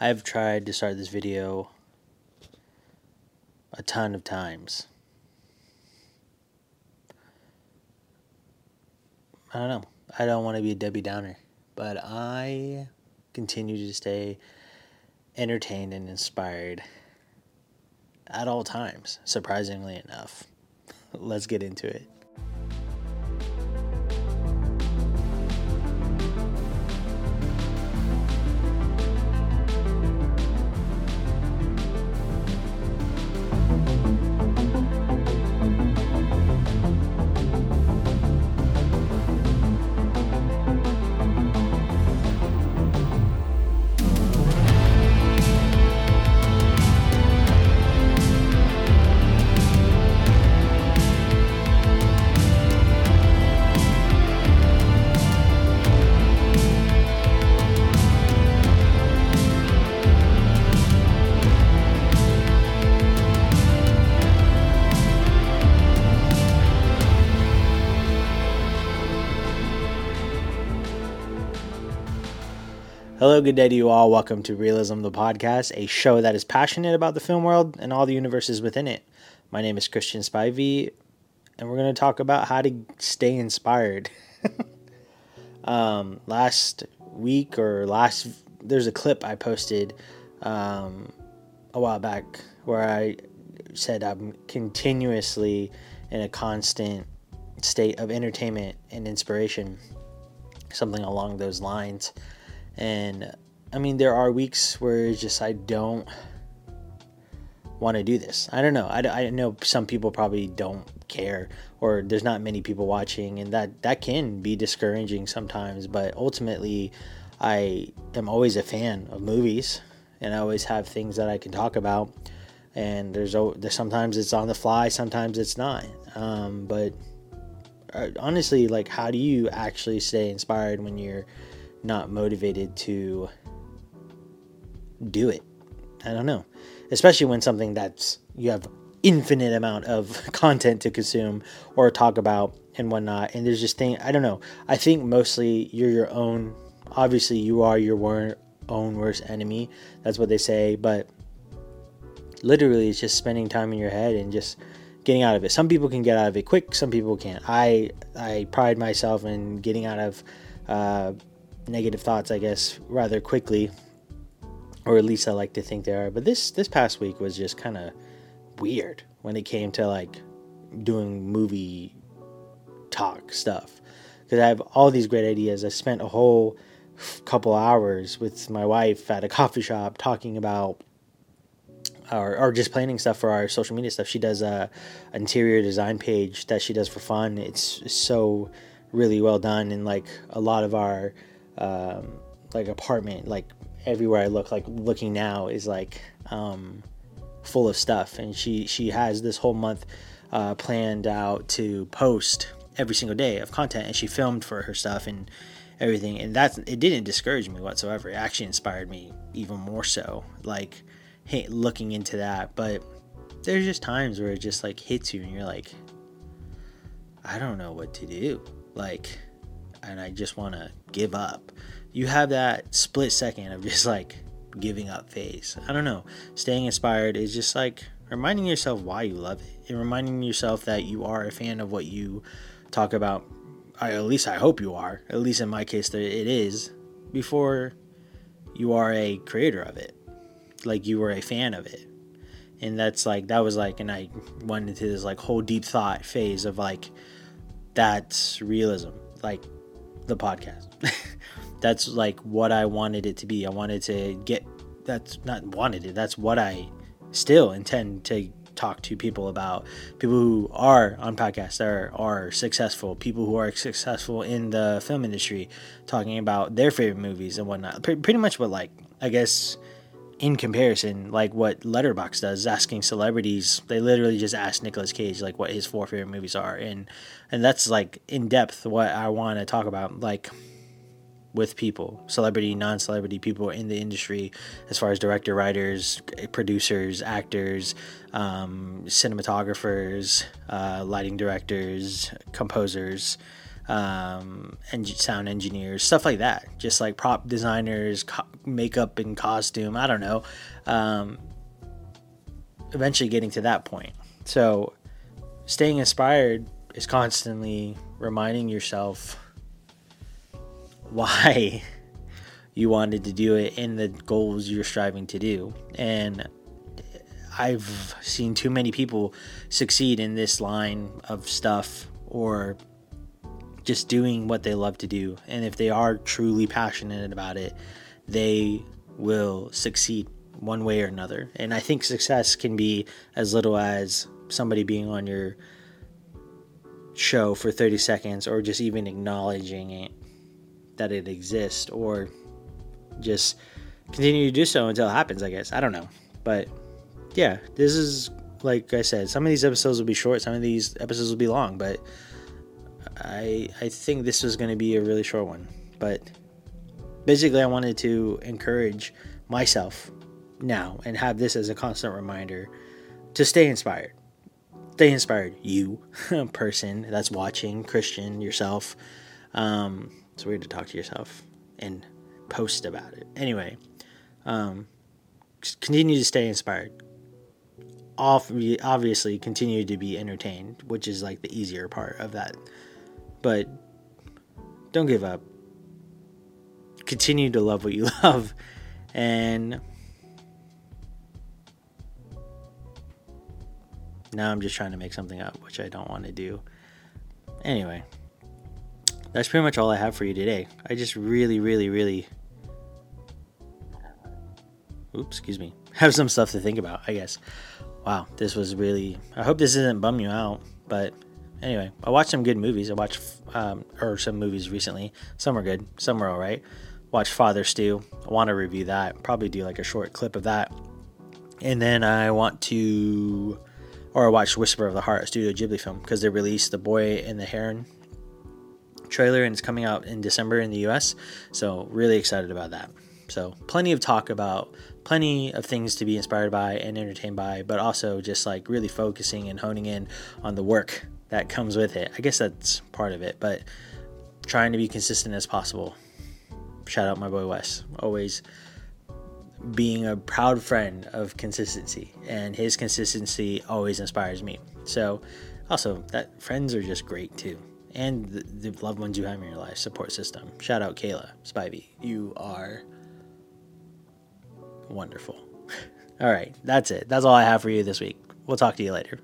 I've tried to start this video a ton of times. I don't know. I don't want to be a Debbie Downer, but I continue to stay entertained and inspired at all times, surprisingly enough. Let's get into it. Hello, good day to you all. Welcome to Realism the Podcast, a show that is passionate about the film world and all the universes within it. My name is Christian Spivey, and we're going to talk about how to stay inspired. um, last week or last, there's a clip I posted um, a while back where I said I'm continuously in a constant state of entertainment and inspiration, something along those lines. And I mean, there are weeks where it's just I don't want to do this. I don't know. I, I know some people probably don't care or there's not many people watching and that that can be discouraging sometimes but ultimately i am always a fan of movies and i always have things that i can talk about and there's, there's sometimes it's on the fly sometimes it's not um, but uh, honestly like how do you actually stay inspired when you're not motivated to do it. I don't know. Especially when something that's you have infinite amount of content to consume or talk about and whatnot. And there's just thing I don't know. I think mostly you're your own. Obviously, you are your own worst enemy. That's what they say. But literally, it's just spending time in your head and just getting out of it. Some people can get out of it quick. Some people can't. I I pride myself in getting out of. Uh, negative thoughts, I guess, rather quickly, or at least I like to think they are. But this this past week was just kind of weird when it came to like doing movie talk stuff because I have all these great ideas. I spent a whole couple hours with my wife at a coffee shop talking about or, or just planning stuff for our social media stuff. She does a interior design page that she does for fun. It's so really well done and like a lot of our um, like apartment like everywhere I look like looking now is like um, full of stuff. And she she has this whole month uh, planned out to post every single day of content. And she filmed for her stuff and everything. And that's it didn't discourage me whatsoever. It actually inspired me even more so like hey, looking into that. But there's just times where it just like hits you and you're like I don't know what to do. Like and I just want to give up. You have that split second of just like giving up phase. I don't know. Staying inspired is just like reminding yourself why you love it and reminding yourself that you are a fan of what you talk about. I, at least I hope you are. At least in my case, that it is before you are a creator of it. Like you were a fan of it. And that's like that was like and I went into this like whole deep thought phase of like that's realism. Like the podcast. that's like what I wanted it to be. I wanted to get that's not wanted it. That's what I still intend to talk to people about people who are on podcasts are are successful people who are successful in the film industry talking about their favorite movies and whatnot pretty much what like i guess in comparison, like what Letterboxd does, asking celebrities, they literally just ask Nicolas Cage like what his four favorite movies are, and and that's like in depth what I want to talk about, like with people, celebrity, non-celebrity people in the industry, as far as director, writers, producers, actors, um, cinematographers, uh, lighting directors, composers, um, and sound engineers, stuff like that. Just like prop designers, co- makeup and costume. I don't know. Um, eventually getting to that point. So, staying inspired is constantly reminding yourself why you wanted to do it and the goals you're striving to do. And I've seen too many people succeed in this line of stuff or just doing what they love to do. And if they are truly passionate about it, they will succeed one way or another. And I think success can be as little as somebody being on your show for 30 seconds or just even acknowledging it that it exists or just continue to do so until it happens, I guess. I don't know. But yeah, this is like I said, some of these episodes will be short, some of these episodes will be long, but I I think this was going to be a really short one. But basically I wanted to encourage myself now and have this as a constant reminder to stay inspired. Stay inspired, you person that's watching, Christian, yourself. Um, it's weird to talk to yourself and post about it. Anyway, um, continue to stay inspired. Obviously, continue to be entertained, which is like the easier part of that. But don't give up. Continue to love what you love. And now I'm just trying to make something up, which I don't want to do. Anyway, that's pretty much all I have for you today. I just really, really, really oops, excuse me, have some stuff to think about, I guess. Wow, this was really. I hope this doesn't bum you out, but anyway, I watched some good movies. I watched um, or some movies recently. Some are good, some are all right. Watched Father Stu. I want to review that. Probably do like a short clip of that, and then I want to, or I watched Whisper of the Heart, Studio Ghibli film, because they released The Boy and the Heron trailer, and it's coming out in December in the U.S. So really excited about that. So plenty of talk about plenty of things to be inspired by and entertained by, but also just like really focusing and honing in on the work that comes with it. I guess that's part of it, but trying to be consistent as possible. Shout out my boy Wes, always being a proud friend of consistency, and his consistency always inspires me. So, also, that friends are just great too, and the, the loved ones you have in your life support system. Shout out Kayla Spivey, you are wonderful. all right, that's it. That's all I have for you this week. We'll talk to you later.